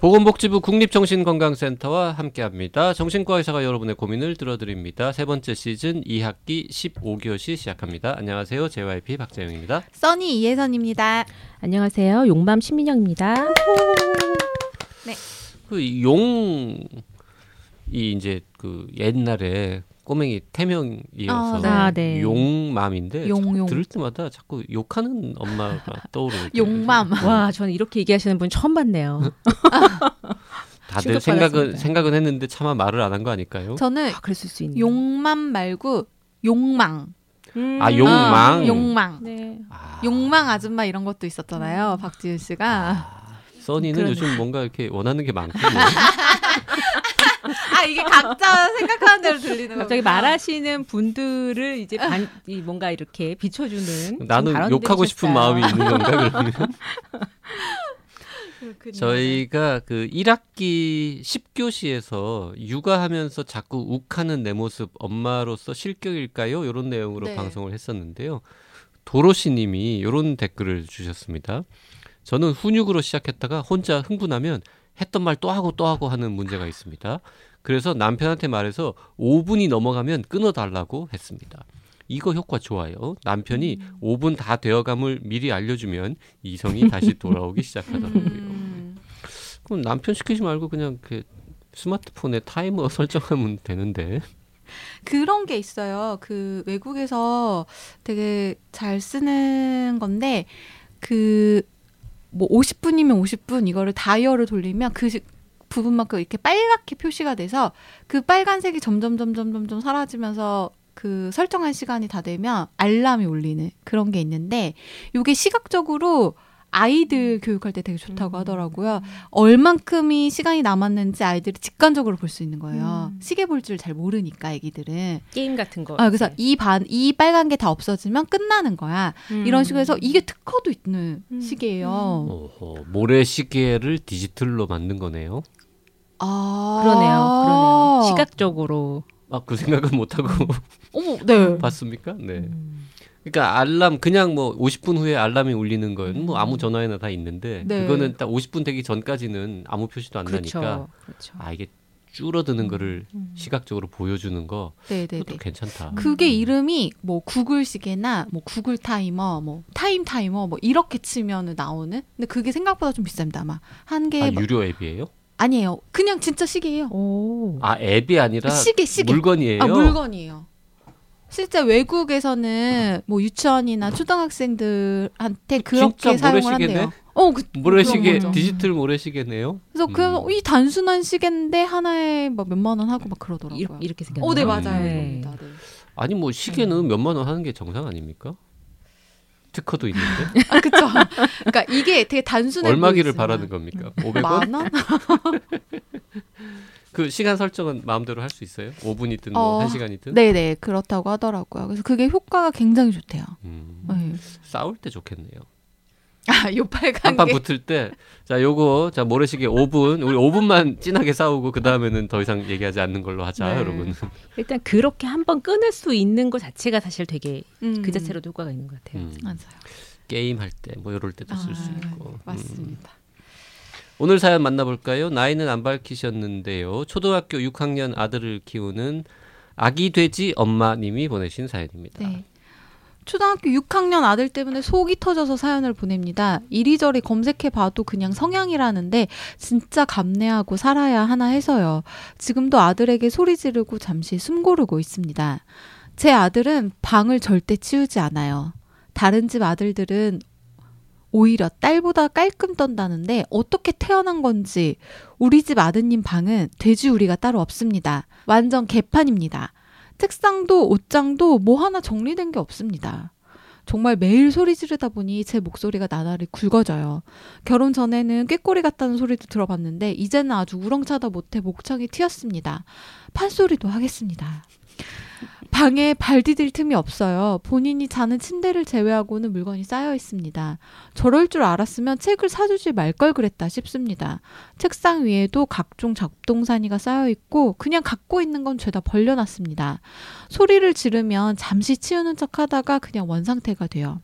보건복지부 국립정신건강센터와 함께합니다. 정신과 의사가 여러분의 고민을 들어드립니다. 세 번째 시즌 2학기 15교시 시작합니다. 안녕하세요. JYP 박재영입니다. 써니 이혜선입니다. 안녕하세요. 용맘 신민영입니다. 네. 그 용 이 이제 그 옛날에 꼬맹이 태명이어서 아, 네. 아, 네. 용맘인데 용, 용. 들을 때마다 자꾸 욕하는 엄마가 떠오르는 용맘. 와, 저는 이렇게 얘기하시는 분 처음 봤네요. 다들. 생각은 생각은 했는데 차마 말을 안 한 거 아닐까요? 저는 아, 그랬을 수 있네요. 용맘 말고 용망. 음. 아, 용망. 어, 용망. 네. 아, 용망 아줌마 이런 것도 있었잖아요. 박지윤 씨가. 써니는 그런- 요즘 뭔가 이렇게 원하는 게 많군요. 아 이게 각자 생각하는 대로 들리는 거. 갑자기 말하시는 분들을 이제 반, 이 뭔가 이렇게 비춰주는 나는 욕하고 싶은. 마음이 있는 건가 그러면? 그렇군요. 저희가 그 1학기 10교시에서 육아하면서 자꾸 욱하는 내 모습 엄마로서 실격일까요? 이런 내용으로 네. 방송을 했었는데요. 도로시님이 이런 댓글을 주셨습니다. 저는 훈육으로 시작했다가 혼자 흥분하면 했던 말 또 하고 또 하고 하는 문제가 있습니다. 그래서 남편한테 말해서 5분이 넘어가면 끊어달라고 했습니다. 이거 효과 좋아요. 남편이 5분 다 되어감을 미리 알려주면 이성이 다시 돌아오기 시작하더라고요. 음. 그럼 남편 시키지 말고 그냥 그 스마트폰에 타이머 설정하면 되는데. 그런 게 있어요. 그 외국에서 되게 잘 쓰는 건데 그 뭐 50분이면 50분 이거를 다이얼을 돌리면 그 시- 부분만큼 이렇게 빨갛게 표시가 돼서 그 빨간색이 점점 점점 점점 사라지면서 그 설정한 시간이 다 되면 알람이 울리는 그런 게 있는데 이게 시각적으로 아이들 교육할 때 되게 좋다고 음. 하더라고요. 얼만큼이 시간이 남았는지 아이들이 직관적으로 볼 수 있는 거예요. 음. 시계 볼 줄 잘 모르니까 애기들은. 게임 같은 거. 아, 그래서. 이 반, 이 빨간 게 다 없어지면 끝나는 거야. 음. 이런 식으로 해서 이게 특허도 있는 음. 시계예요. 어허, 모래 시계를 디지털로 만든 거네요. 아. 그러네요. 그러네요. 시각적으로. 아, 그 생각은 못 하고 어머, 네. 봤습니까? 네. 음. 그러니까 알람 그냥 뭐 50분 후에 알람이 울리는 거는 뭐 아무 전화에나 다 있는데 네. 그거는 딱 50분 되기 전까지는 아무 표시도 안 나니까 그렇죠. 그렇죠. 아 이게 줄어드는 거를 음. 시각적으로 보여주는 거 네네네. 그것도 괜찮다. 그게 이름이 뭐 구글 시계나 뭐 구글 타이머, 뭐 타임 타이머 뭐 이렇게 치면은 나오는. 근데 그게 생각보다 좀 비쌉니다. 아마 한 개에 아 뭐- 유료 앱이에요? 아니에요. 그냥 진짜 시계예요. 오. 아 앱이 아니라 시계 시계. 물건이에요. 아 물건이에요. 실제 외국에서는 뭐 유치원이나 초등학생들한테 그렇게 진짜 사용을? 한대요. 어, 그, 모래시계. 디지털 모래시계네요. 그래서 음. 그냥 이 단순한 시계인데 하나에 뭐 몇만 원 하고 막 그러더라고요. 이렇게, 이렇게 생겼네요. 어, 네 음. 맞아요. 네. 이겁니다. 네. 아니 뭐 시계는 몇만 원 하는 게 정상 아닙니까? 특허도 있는데 아 그쵸. 그러니까 이게 되게 단순해 얼마기를 보이지만 바라는 겁니까? 500원? 만 원? 그 시간 설정은 마음대로 할 수 있어요? 5분이든 뭐 어, 1시간이든? 네네 그렇다고 하더라고요. 그래서 그게 효과가 굉장히 좋대요. 음, 네. 싸울 때 좋겠네요. 아 요 빨간 한판 게. 붙을 때, 자, 요거, 자, 모래시계 5분, 우리 5분만 진하게 싸우고, 그 다음에는 더 이상 얘기하지 않는 걸로 하자, 네. 여러분. 일단 그렇게 한번 끊을 수 있는 것 자체가 사실 되게 음. 그 자체로도 효과가 있는 것 같아요. 음, 맞아요. 게임 할 때, 뭐, 이럴 때도 쓸수 아, 있고. 음. 맞습니다. 오늘 사연 만나볼까요? 나이는 안 밝히셨는데요. 초등학교 6학년 아들을 키우는 아기 돼지 엄마님이 보내신 사연입니다. 네. 초등학교 6학년 아들 때문에 속이 터져서 사연을 보냅니다. 이리저리 검색해 봐도 그냥 성향이라는데 진짜 감내하고 살아야 하나 해서요. 지금도 아들에게 소리 지르고 잠시 숨 고르고 있습니다. 제 아들은 방을 절대 치우지 않아요. 다른 집 아들들은 오히려 딸보다 깔끔 떤다는데 어떻게 태어난 건지 우리 집 아드님 방은 돼지우리가 따로 없습니다. 완전 개판입니다. 책상도 옷장도 뭐 하나 정리된 게 없습니다. 정말 매일 소리 지르다 보니 제 목소리가 나날이 굵어져요. 결혼 전에는 꾀꼬리 같다는 소리도 들어봤는데 이제는 아주 우렁차다 못해 목청이 튀었습니다. 판소리도 하겠습니다. 방에 발 디딜 틈이 없어요. 본인이 자는 침대를 제외하고는 물건이 쌓여 있습니다. 저럴 줄 알았으면 책을 사주지 말 걸 그랬다 싶습니다. 책상 위에도 각종 잡동사니가 쌓여 있고 그냥 갖고 있는 건 죄다 벌려놨습니다. 소리를 지르면 잠시 치우는 척 하다가 그냥 원상태가 돼요.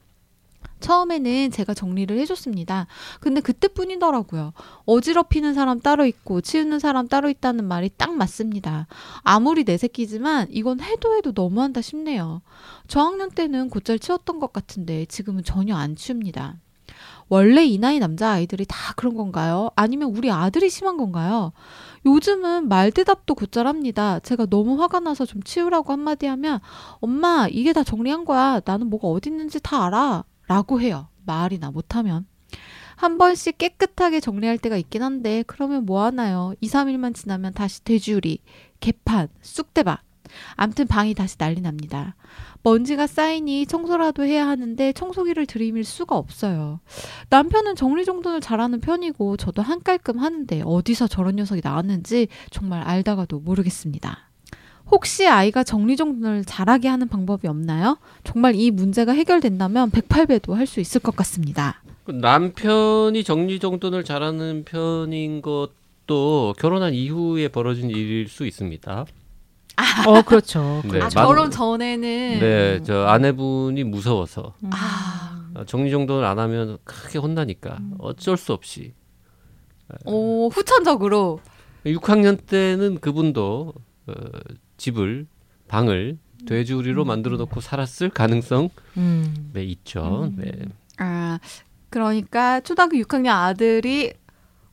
처음에는 제가 정리를 해줬습니다. 근데 그때뿐이더라고요. 어지럽히는 사람 따로 있고 치우는 사람 따로 있다는 말이 딱 맞습니다. 아무리 내 새끼지만 이건 해도 해도 너무한다 싶네요. 저학년 때는 곧잘 치웠던 것 같은데 지금은 전혀 안 치웁니다. 원래 이 나이 남자 아이들이 다 그런 건가요? 아니면 우리 아들이 심한 건가요? 요즘은 말 대답도 곧잘합니다. 제가 너무 화가 나서 좀 치우라고 한마디 하면 엄마 이게 다 정리한 거야. 나는 뭐가 어디 있는지 다 알아. 라고 해요. 말이나 못하면. 한 번씩 깨끗하게 정리할 때가 있긴 한데 그러면 뭐 하나요? 2, 3일만 지나면 다시 돼지우리, 개판, 쑥대밭. 암튼 방이 다시 난리 납니다. 먼지가 쌓이니 청소라도 해야 하는데 청소기를 들이밀 수가 없어요. 남편은 정리정돈을 잘하는 편이고 저도 한깔끔 하는데 어디서 저런 녀석이 나왔는지 정말 알다가도 모르겠습니다. 혹시 아이가 정리정돈을 잘하게 하는 방법이 없나요? 정말 이 문제가 해결된다면 108배도 할 수 있을 것 같습니다. 그 남편이 정리정돈을 잘하는 편인 것도 결혼한 이후에 벌어진 일일 수 있습니다. 어, 그렇죠. 네, 아, 맞- 결혼 전에는 네, 저 아내분이 무서워서 음. 아, 어, 정리정돈을 안 하면 크게 혼나니까 음. 어쩔 수 없이 오, 후천적으로 6학년 때는 그분도 어, 집을 방을 돼지우리로 음. 만들어 놓고 살았을 가능성 음. 네 있죠. 음. 네. 아, 그러니까 초등학교 6학년 아들이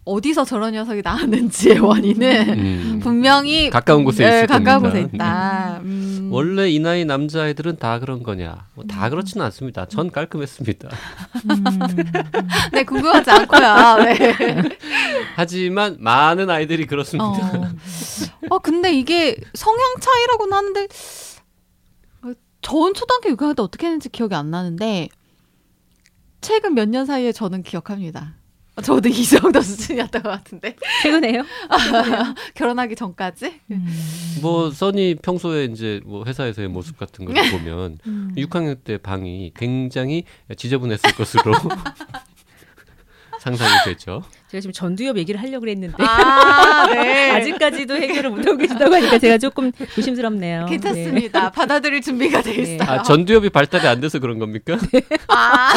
어디서 저런 녀석이 나왔는지의 원인은 음. 분명히 가까운 곳에 네, 있을 가까운 겁니다. 곳에 있다. 음. 원래 이 나이 남자아이들은 다 그런 거냐? 뭐 음. 다 그렇지는 않습니다. 전 깔끔했습니다. 음. 네, 궁금하지 않고요. 네. 하지만 많은 아이들이 그렇습니다. 어. 어, 근데 이게 성향 차이라고는 하는데 어, 전 초등학교 6학년 때 어떻게 했는지 기억이 안 나는데 최근 몇 년 사이에 저는 기억합니다. 저도 이 정도 수준이었던 것 같은데 최근에요? 결혼하기 전까지 음. 뭐 써니 평소에 이제 뭐 회사에서의 모습 같은 걸 보면 음. 6학년 때 방이 굉장히 지저분했을 것으로 상상이 되죠. 제가 지금 전두엽 얘기를 하려고 그랬는데 아, 네. 아직까지도 해결을 못하고 계시다고 하니까 제가 조금 조심스럽네요. 괜찮습니다. 받아들일 준비가 돼 네. 있어요. 아, 전두엽이 발달이 안 돼서 그런 겁니까? 아,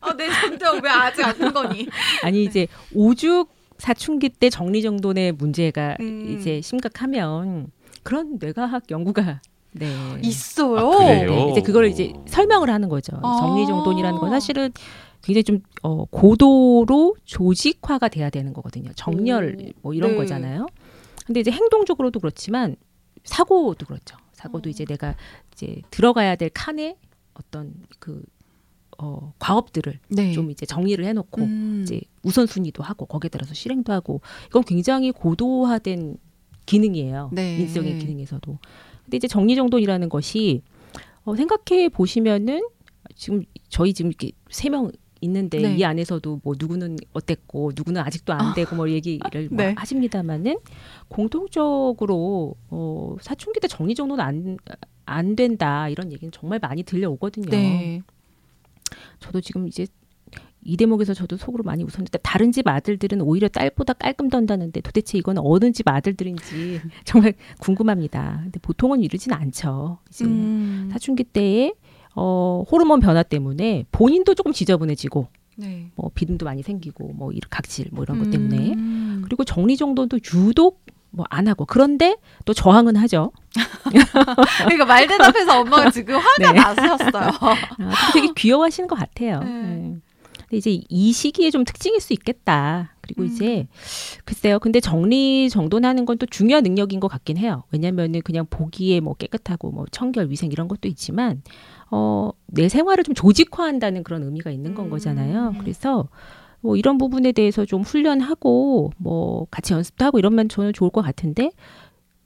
어, 내 전두엽 왜 아직 안뜬 거니? 네. 아니 이제 오죽 사춘기 때 정리정돈의 문제가 음. 이제 심각하면 그런 뇌과학 연구가 네. 있어요. 아, 그래요? 네, 이제 그걸 이제 설명을 하는 거죠. 아. 정리정돈이라는 건 사실은 굉장히 좀 어, 고도로 조직화가 돼야 되는 거거든요. 정렬 오. 뭐 이런 네. 거잖아요. 근데 이제 행동적으로도 그렇지만 사고도 그렇죠. 사고도 어. 이제 내가 이제 들어가야 될 칸에 어떤 그 어, 과업들을 네. 좀 이제 정리를 해놓고 음. 이제 우선순위도 하고 거기에 따라서 실행도 하고 이건 굉장히 고도화된 기능이에요. 네. 인지적인 기능에서도. 근데 이제 정리정돈이라는 것이 어, 생각해 보시면은 지금 저희 지금 이렇게 세 명 있는데 네. 이 안에서도 뭐 누구는 어땠고 누구는 아직도 안 아. 되고 뭐 얘기를 뭐 네. 하십니다마는 공통적으로 어, 사춘기 때 정리정돈은 안, 안 된다 이런 얘기는 정말 많이 들려오거든요. 네. 저도 지금 이제 이 대목에서 저도 속으로 많이 웃었는데 다른 집 아들들은 오히려 딸보다 깔끔 던다는데 도대체 이건 어느 집 아들들인지 정말 궁금합니다. 근데 보통은 이러진 않죠. 이제 음. 사춘기 때에 어, 호르몬 변화 때문에 본인도 조금 지저분해지고 네. 뭐 비듬도 많이 생기고 뭐 이런 각질 뭐 이런 것 때문에 음. 그리고 정리 정도도 유독 뭐 안 하고 그런데 또 저항은 하죠. 그러니까 말 대답해서 엄마가 지금 화가 네. 나셨어요. 아, 되게 귀여워하시는 것 같아요. 네. 네. 근데 이제 이 시기에 좀 특징일 수 있겠다. 그리고 음. 이제 글쎄요. 근데 정리 정돈하는 건 또 중요한 능력인 것 같긴 해요. 왜냐면은 그냥 보기에 뭐 깨끗하고 뭐 청결 위생 이런 것도 있지만 어, 내 생활을 좀 조직화한다는 그런 의미가 있는 건 음. 거잖아요. 그래서 뭐 이런 부분에 대해서 좀 훈련하고 뭐 같이 연습도 하고 이러면 저는 좋을 것 같은데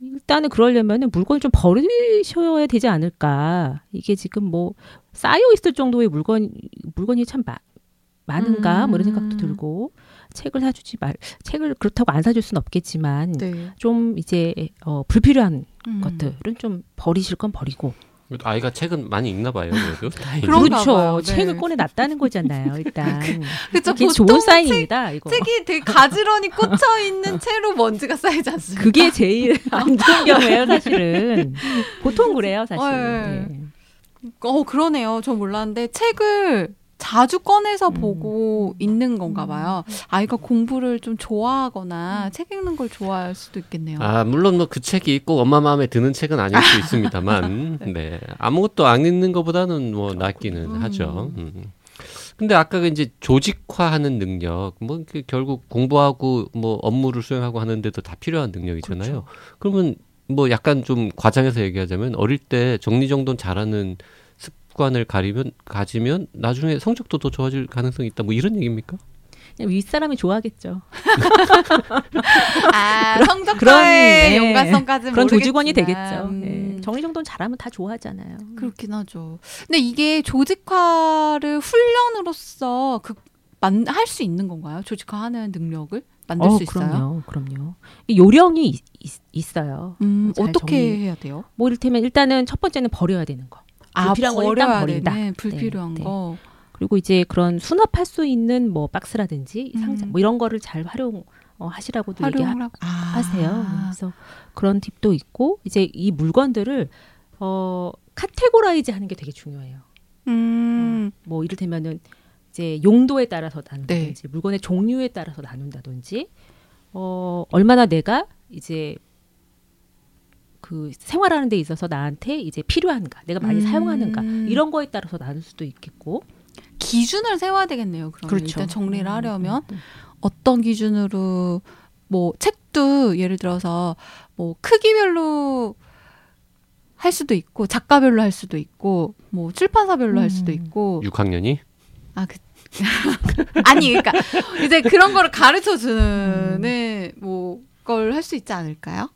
일단은 그러려면은 물건을 좀 버리셔야 되지 않을까. 이게 지금 뭐 쌓여 있을 정도의 물건 물건이 참 마, 많은가 뭐 이런 생각도 음. 들고 책을 사주지 말 책을 그렇다고 안 사줄 수는 없겠지만 네. 좀 이제 어, 불필요한 음. 것들은 좀 버리실 건 버리고 아이가 책은 많이 읽나 봐요. 그렇죠 봐요. 네. 책을 꺼내 놨다는 거잖아요 일단 그쵸, 이게 보통 좋은 사인입니다 이거 책이 되게 가지런히 꽂혀 있는 채로 먼지가 쌓이지 않습니까? 그게 제일 안 좋은 경우예요 사실은 보통 그래요 사실 네. 네. 어 그러네요. 저 몰랐는데 책을 자주 꺼내서 음. 보고 있는 건가 봐요. 아이가 공부를 좀 좋아하거나 책 읽는 걸 좋아할 수도 있겠네요. 아 물론 뭐 그 책이 꼭 엄마 마음에 드는 책은 아닐 수 있습니다만 네 아무것도 안 읽는 것보다는 뭐 낫기는 음. 하죠. 음. 근데 아까 그 이제 조직화하는 능력 뭐그 결국 공부하고 뭐 업무를 수행하고 하는데도 다 필요한 능력이잖아요. 그러면 뭐 약간 좀 과장해서 얘기하자면 어릴 때 정리정돈 잘하는 습관을 가리면 가지면 나중에 성적도 더 좋아질 가능성이 있다. 뭐 이런 얘기입니까? 그냥 윗사람이 좋아하겠죠. 아, 성적과의 네. 연관성까지는 그런 모르겠지만. 조직원이 되겠죠. 음, 예. 정리정돈 잘하면 다 좋아하잖아요. 그렇긴 하죠. 근데 이게 조직화를 훈련으로서 그, 할 수 있는 건가요? 조직화하는 능력을 만들 어, 수 있어요? 그럼요, 그럼요. 이 요령이 있, 있, 어요 음, 잘 어떻게 정리- 해야 돼요? 뭐 이를테면 일단은 첫 번째는 버려야 되는 거. 아, 불필요한 건 일단 버린다. 되네. 불필요한 네, 네. 거. 그리고 이제 그런 수납할 수 있는 뭐 박스라든지 상자 음. 뭐 이런 거를 잘 활용 어, 하시라고도 얘기하세요. 하고. 아. 그래서 그런 팁도 있고 이제 이 물건들을 어 categorize 하는 게 되게 중요해요. 음. 뭐 이를테면은 이제 용도에 따라서 나눈다든지 네. 물건의 종류에 따라서 나눈다든지 어 얼마나 내가 이제 그 생활하는 데 있어서 나한테 이제 필요한가 내가 많이 음. 사용하는가 이런 거에 따라서 나눌 수도 있겠고 기준을 세워야 되겠네요. 그러면 일단 정리를 음, 하려면 음, 음. 어떤 기준으로 뭐 책도 예를 들어서 뭐 크기별로 할 수도 있고 작가별로 할 수도 있고 뭐 출판사별로 할 수도 음. 있고 6학년이 아 그. 아니 그러니까 이제 그런 거를 가르쳐 주는 뭐걸 할 수 있지 않을까요?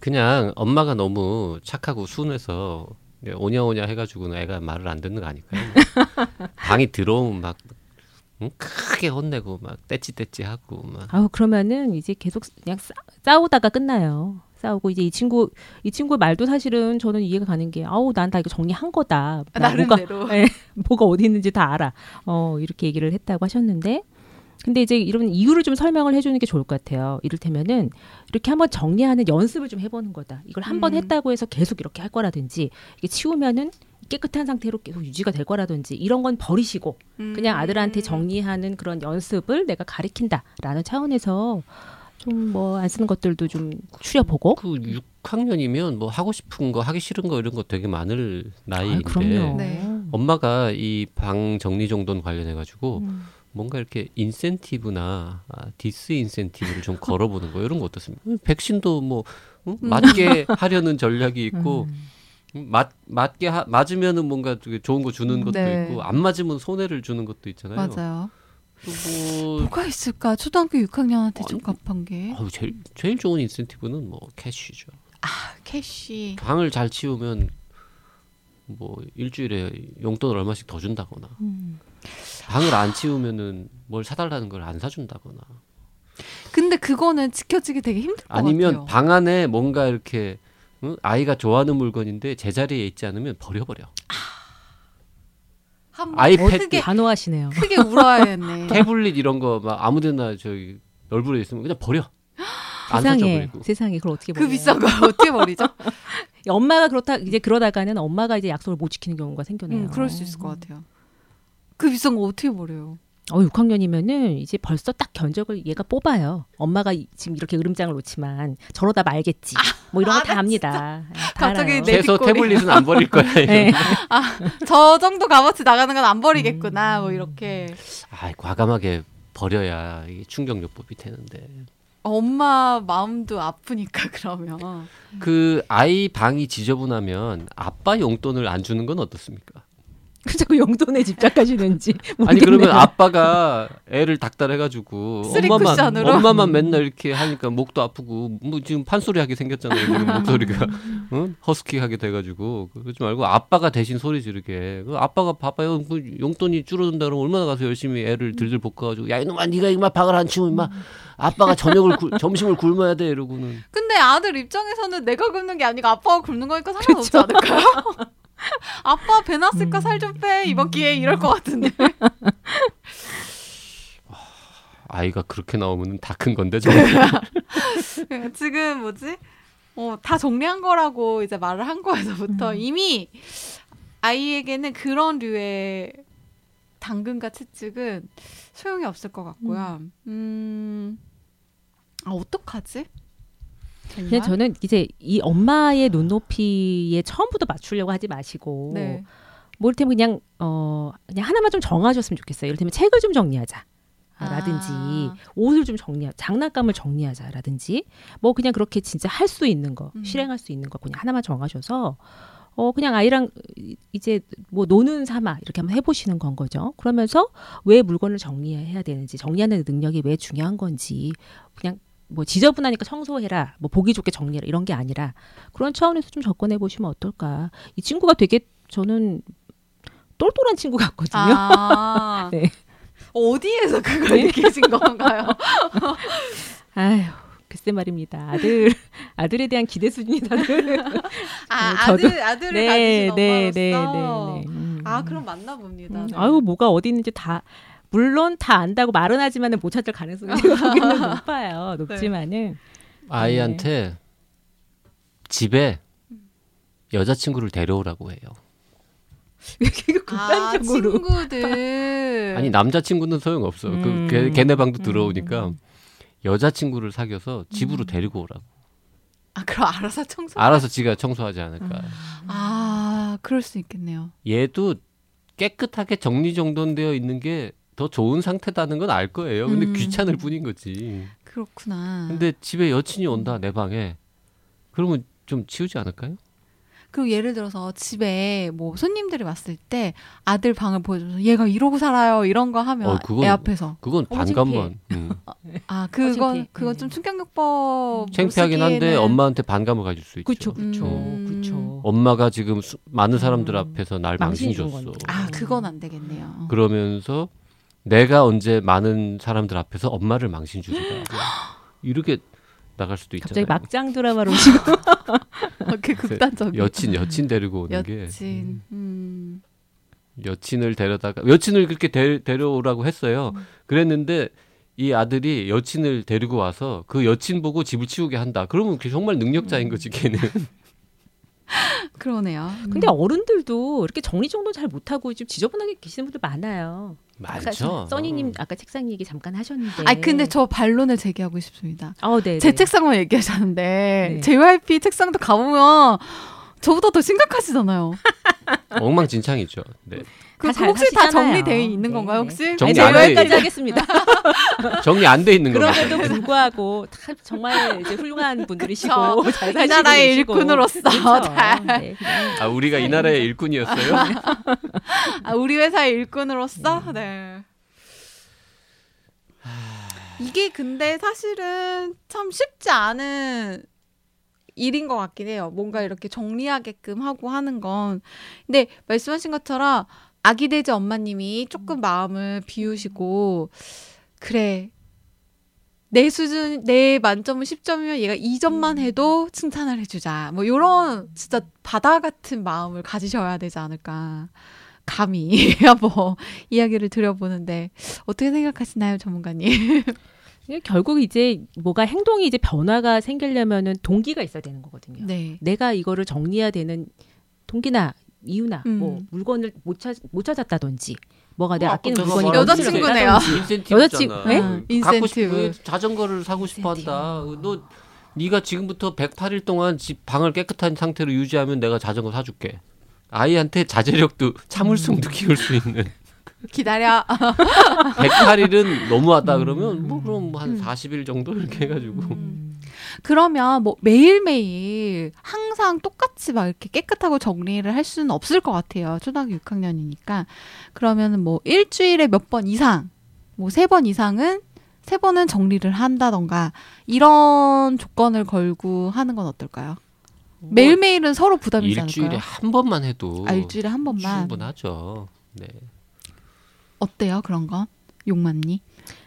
그냥 엄마가 너무 착하고 순해서 오냐오냐 해가지고는 애가 말을 안 듣는 거 아닐까요? 뭐. 방이 들어오면 막 응? 크게 혼내고 막 떼찌떼찌 하고 막 아우 그러면은 이제 계속 그냥 싸, 싸우다가 끝나요. 싸우고 이제 이 친구 이 친구 말도 사실은 저는 이해가 가는 게 아우 난 다 이거 정리한 거다. 나 뭐가 나름대로. 예, 뭐가 어디 있는지 다 알아. 어 이렇게 얘기를 했다고 하셨는데 근데 이제 이런 이유를 좀 설명을 해주는 게 좋을 것 같아요. 이를테면은 이렇게 한번 정리하는 연습을 좀 해보는 거다. 이걸 한번 음. 했다고 해서 계속 이렇게 할 거라든지 이게 치우면은 깨끗한 상태로 계속 유지가 될 거라든지 이런 건 버리시고 그냥 아들한테 음. 정리하는 그런 연습을 내가 가리킨다라는 차원에서 좀 뭐 안 쓰는 것들도 좀 추려보고. 그 6학년이면 뭐 하고 싶은 거 하기 싫은 거 이런 거 되게 많을 나이인데 아, 그럼요. 네. 엄마가 이 방 정리 정돈 관련해 가지고 음. 뭔가 이렇게 인센티브나 아, disincentive를 좀 걸어보는 거 이런 거 어떻습니까? 백신도 뭐 응? 맞게 하려는 전략이 있고 음. 음, 맞 맞게 하, 맞으면은 뭔가 되게 좋은 거 주는 것도 네. 있고 안 맞으면 손해를 주는 것도 있잖아요. 맞아요. 또 뭐 뭐가 있을까? 초등학교 6학년한테 아니, 적합한 게 어우, 제일 제일 좋은 인센티브는 뭐 cash죠. cash. 방을 잘 치우면 뭐 일주일에 용돈을 얼마씩 더 준다거나 음. 방을 안 치우면은 뭘 사달라는 걸 안 사준다거나 근데 그거는 지켜지기 되게 힘들 것 아니면 같아요. 방 안에 뭔가 이렇게 응? 아이가 좋아하는 물건인데 제자리에 있지 않으면 버려버려. 한번 아이패드. 크게 단호하시네요. 크게 울어야겠네. 태블릿 이런 거 막 아무데나 저기 널브러져 있으면 그냥 버려. 안 세상에 사줘버리고. 세상에 그걸 어떻게 그 버려요? 비싼 거 어떻게 버리죠? 엄마가 그렇다 이제 그러다가는 엄마가 이제 약속을 못 지키는 경우가 생겨나요. 음, 그럴 수 있을 것 같아요. 그 비싼 거 어떻게 버려요? 어, 6학년이면은 이제 벌써 딱 견적을 얘가 뽑아요. 엄마가 이- 지금 이렇게 으름장을 놓지만 저러다 말겠지. 뭐 이런 아, 거다나 합니다. 예, 다 갑자기 알아요. 내 최소 뒷골이. 태블릿은 안 버릴 거야. 네. 저 정도 값어치 나가는 건 안 버리겠구나. 음. 뭐 이렇게 아, 과감하게 버려야 이게 충격 요법이 되는데. 엄마 마음도 아프니까 그러면 그 아이 방이 지저분하면 아빠 용돈을 안 주는 건 어떻습니까? 자꾸 용돈에 집착하시는지 아니 모르겠네요. 그러면 아빠가 애를 닥달해가지고 엄마만 쿠션으로? 엄마만 맨날 이렇게 하니까 목도 아프고 뭐 지금 판소리하게 생겼잖아요 지금 목소리가 응? 허스키하게 돼가지고 그러지 말고 아빠가 대신 소리 지르게 그 아빠가 봐봐요 그 용돈이 줄어든다 그러면 얼마나 가서 열심히 애를 들들 볶아가지고 야 이놈아 네가 이마 방을 안 치우면 이마 아빠가 저녁을 굶- 점심을 굶어야 돼 이러고는 근데 아들 입장에서는 내가 굶는 게 아니고 아빠가 굶는 거니까 상관없지 않을까요? 아빠 배 났을까 살 좀 빼 이번 기회에 이럴 것 같은데 아이가 그렇게 나오면 다 큰 건데 저 지금 뭐지? 어, 다 정리한 거라고 이제 말을 한 거에서부터 음. 이미 아이에게는 그런 류의 당근과 채찍은 소용이 없을 것 같고요. 음, 아 어떡하지? 정말? 저는 이제 이 엄마의 눈높이에 처음부터 맞추려고 하지 마시고 네. 뭐 이를테면 그냥 어 그냥 하나만 좀 정하셨으면 좋겠어요. 이를테면 책을 좀 정리하자. 아. 라든지 옷을 좀 정리하 장난감을 정리하자라든지 뭐 그냥 그렇게 진짜 할 수 있는 거 음. 실행할 수 있는 거 그냥 하나만 정하셔서 어 그냥 아이랑 이- 이제 뭐 노는 삼아 이렇게 한번 해보시는 건 거죠 그러면서 왜 물건을 정리해야 되는지 정리하는 능력이 왜 중요한 건지 그냥 뭐 지저분하니까 청소해라 뭐 보기 좋게 정리해라 이런 게 아니라 그런 차원에서 좀 접근해 보시면 어떨까 이 친구가 되게 저는 똘똘한 친구 같거든요 아, 네. 어디에서 그걸 느끼신 건가요? 아휴, 글쎄 말입니다. 아들 아들에 대한 기대 수준이 다들 아, 네, 저도- 아들 아들을 가지신 엄마로서. 음. 아, 그럼 맞나 봅니다. 음, 네. 아유 뭐가 어디 있는지 다 물론 다 안다고 말은 하지만은 못 찾을 가능성이 높아요. 높지만은 아이한테 집에 여자친구를 데려오라고 해요. 왜 이렇게 아, 극단적으로 친구들. 아니 남자친구는 소용없어. 음. 그 걔, 걔네 방도 음. 들어오니까 여자친구를 사귀어서 집으로 데리고 오라고. 아, 그럼 알아서 청소. 알아서 지가 청소하지 않을까. 아, 그럴 수 있겠네요. 얘도 깨끗하게 정리정돈되어 있는 게 더 좋은 상태다는 건 알 거예요. 근데 음. 귀찮을 뿐인 거지. 그렇구나. 근데 집에 여친이 온다 내 방에. 그러면 좀 치우지 않을까요? 그리고 예를 들어서 집에 뭐 손님들이 왔을 때 아들 방을 보여줘서 얘가 이러고 살아요 이런 거 하면 어, 그건- 애 앞에서 그건 반감만. 음. 아 그건 창피해. 그건 좀 음. 충격요법 창피하긴 한데 엄마한테 반감을 가질 수 있죠. 그렇죠, 그렇죠, 음. 그렇죠. 엄마가 지금 수- 많은 사람들 음. 앞에서 날 망신. 건데. 아 그건 안 되겠네요. 그러면서 내가 언제 많은 사람들 앞에서 엄마를 망신 주리다. 이렇게 나갈 수도 있잖아요. 갑자기 막장 드라마로 그 극단적인 여친 여친 데리고 오는 게 여친. 음. 여친을 데려다가 여친을 그렇게 데, 데려오라고 했어요. 음. 그랬는데 이 아들이 여친을 데리고 와서 그 여친 보고 집을 치우게 한다. 그러면 걔 정말 능력자인 거지 걔는. 그러네요. 음. 근데 어른들도 이렇게 정리정돈 잘 못하고 좀 지저분하게 계시는 분들 많아요. 맞죠. 써니님 아까 책상 얘기 잠깐 하셨는데. 아 근데 저 반론을 제기하고 싶습니다. 어, 네, 제 네. 책상만 얘기하셨는데 네. JYP 책상도 가보면 저보다 더 심각하시잖아요. 엉망진창이죠. 네. 그, 다 그 혹시 다. 정리되어 있는 네, 건가요? 네. 혹시? 정리 안. 여기까지 하겠습니다. 정리 안 돼 있는 겁니다. 그럼에도 불구하고 다 정말 이제 훌륭한 분들이시고 그쵸. 잘이 사시고 나라의 계시고. 일꾼으로서 그렇죠. 잘. 네, 아 우리가 이 나라의 일꾼이었어요. 아, 우리 회사의 일꾼으로서 네. 이게 근데 사실은 참 쉽지 않은 일인 것 같긴 해요. 뭔가 이렇게 정리하게끔 하고 하는 건. 근데 말씀하신 것처럼 아기 돼지 엄마님이 조금 마음을 비우시고 그래 내 수준 내 만점은 10점이면 얘가 2점만 해도 칭찬을 해주자. 뭐 이런 진짜 바다 같은 마음을 가지셔야 되지 않을까. 감히 뭐 이야기를 드려보는데 어떻게 생각하시나요, 전문가님? 결국 이제 뭐가 행동이 이제 변화가 생기려면은 동기가 있어야 되는 거거든요. 네. 내가 이거를 정리해야 되는 동기나 이유나 음. 뭐 물건을 못, 찾, 못 찾았다든지 뭐가 내가 어, 아끼는 물건이 여자친구네요. 여자친구, 네? 인센티브. 자전거를 사고 싶어 한다. 너 네가 지금부터 108일 동안 집 방을 깨끗한 상태로 유지하면 내가 자전거 사줄게. 아이한테 자제력도 참을성도 키울 수 있는 기다려. 108일은 너무하다 그러면 음. 뭐 그럼 한 음. 40일 정도 이렇게 해가지고 음. 그러면 뭐 매일매일 항상 똑같이 막 이렇게 깨끗하고 정리를 할 수는 없을 것 같아요. 초등학교 6학년이니까. 그러면은 뭐 일주일에 몇 번 이상, 뭐 세 번 이상은 세 번은 정리를 한다던가 이런 조건을 걸고 하는 건 어떨까요? 뭐 매일매일은 서로 부담이지 일주일에 않을까요? 한 번만 해도 아, 일주일에 한 번만. 충분하죠. 네. 어때요, 그런 건? 용만니?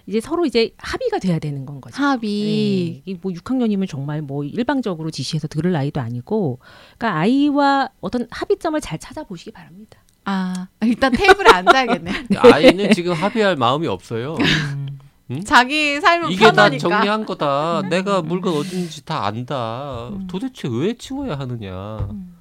이제 서로 이제 합의가 돼야 되는 건 거죠. 합의. 네, 이뭐 6학년이면 정말 뭐 일방적으로 지시해서 들을 나이도 아니고, 그러니까 아이와 어떤 합의점을 잘 찾아보시기 바랍니다. 아, 일단 테이블에 앉아야겠네. 근데 아이는 지금 합의할 마음이 없어요. 자기 삶은 이게 다 편하니까. 정리한 거다. 내가 물건 어딘지 다 안다. 음. 도대체 왜 치워야 하느냐. 음.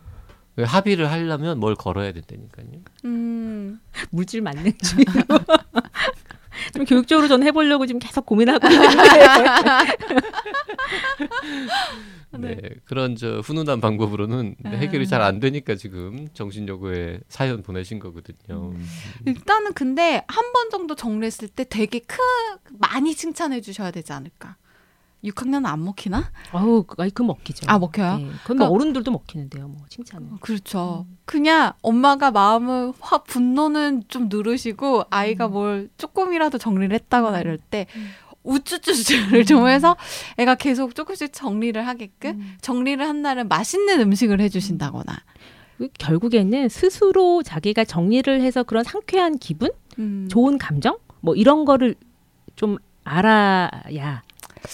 합의를 하려면 뭘 걸어야 된다니까요. 음. 물질 만능주의로. 좀 교육적으로 전 해보려고 지금 계속 고민하고 있는데. 네. 그런 저 훈훈한 방법으로는 아. 해결이 잘 안 되니까 지금 정신여고에 사연 보내신 거거든요. 음. 일단은 근데 한 번 정도 정리했을 때 되게 크 많이 칭찬해 주셔야 되지 않을까. 6학년은 안 먹히나? 아우, 그- 아니, 그 먹히죠. 아, 먹혀요? 네, 그건 뭐 그러니까- 어른들도 먹히는데요, 뭐 칭찬은. 그렇죠. 그냥 엄마가 마음을 확 분노는 좀 누르시고 아이가 음. 뭘 조금이라도 정리를 했다거나 이럴 때 음. 우쭈쭈쭈를 좀 해서 애가 계속 조금씩 정리를 하게끔 음. 정리를 한 날은 맛있는 음식을 해주신다거나. 그 결국에는 스스로 자기가 정리를 해서 그런 상쾌한 기분, 음. 좋은 감정, 뭐 이런 거를 좀 알아야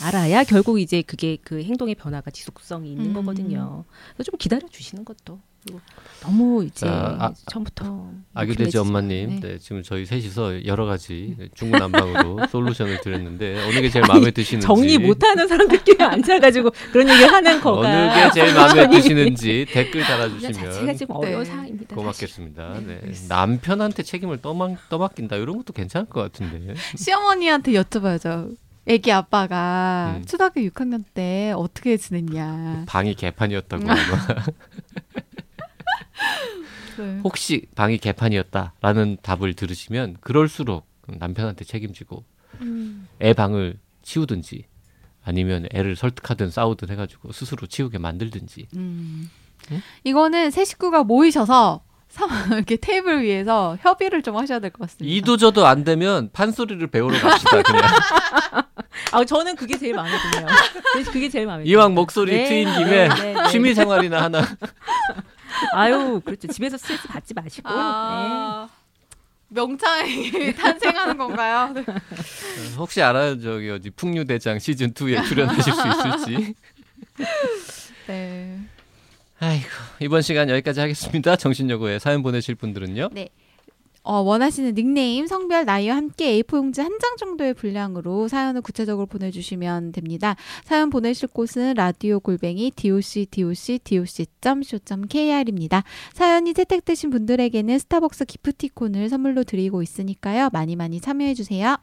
알아야 결국 이제 그게 그 행동의 변화가 지속성이 있는 음. 거거든요. 그래서 좀 기다려 주시는 것도 너무 이제 자, 아- 처음부터 아기 돼지 엄마님, 네. 네, 지금 저희 셋이서 여러 가지 중구난방으로 솔루션을 드렸는데 어느 게 제일 마음에 드시는지 정리 못하는 사람들끼리 앉아가지고 그런 얘기를 하는 거가 어느 게 제일 마음에 드시는지 댓글 분야 달아주시면 자체가 지금 어려운 네. 상황입니다. 고맙겠습니다. 네. 알겠습니다. 남편한테 책임을 떠맡, 떠맡긴다 이런 것도 괜찮을 것 같은데. 시어머니한테 여쭤봐야죠. 애기 아빠가 음. 초등학교 6학년 때 어떻게 지냈냐. 방이 개판이었다고 음. 아마. 네. 혹시 방이 개판이었다라는 답을 들으시면 그럴수록 남편한테 책임지고 음. 애 방을 치우든지 아니면 애를 설득하든 싸우든 해가지고 스스로 치우게 만들든지 음. 응? 이거는 세 식구가 모이셔서 사- 이렇게 테이블 위에서 협의를 좀 하셔야 될 것 같습니다. 이도저도 안 되면 판소리를 배우러 갑시다 그냥 아 저는 그게 제일 마음에 드네요. 그래서 그게 제일 마음에 이왕 듭니다. 목소리 네, 트인 네, 김에 네, 네. 취미 생활이나 하나 아유 그렇죠. 집에서 스트레스 받지 마시고 네. 아, 명창이 탄생하는 건가요? 네. 혹시 알아요 저기 어디 풍류대장 시즌 2에 출연하실 수 있을지 네. 아이고 이번 시간 여기까지 하겠습니다 정신여고에 사연 보내실 분들은요 어, 원하시는 닉네임, 성별, 나이와 함께 A4 용지 한 장 정도의 분량으로 사연을 구체적으로 보내주시면 됩니다. 사연 보내실 곳은 라디오 골뱅이 doc doc doc.co.kr입니다. 사연이 채택되신 분들에게는 스타벅스 기프티콘을 선물로 드리고 있으니까요. 많이 많이 참여해 주세요.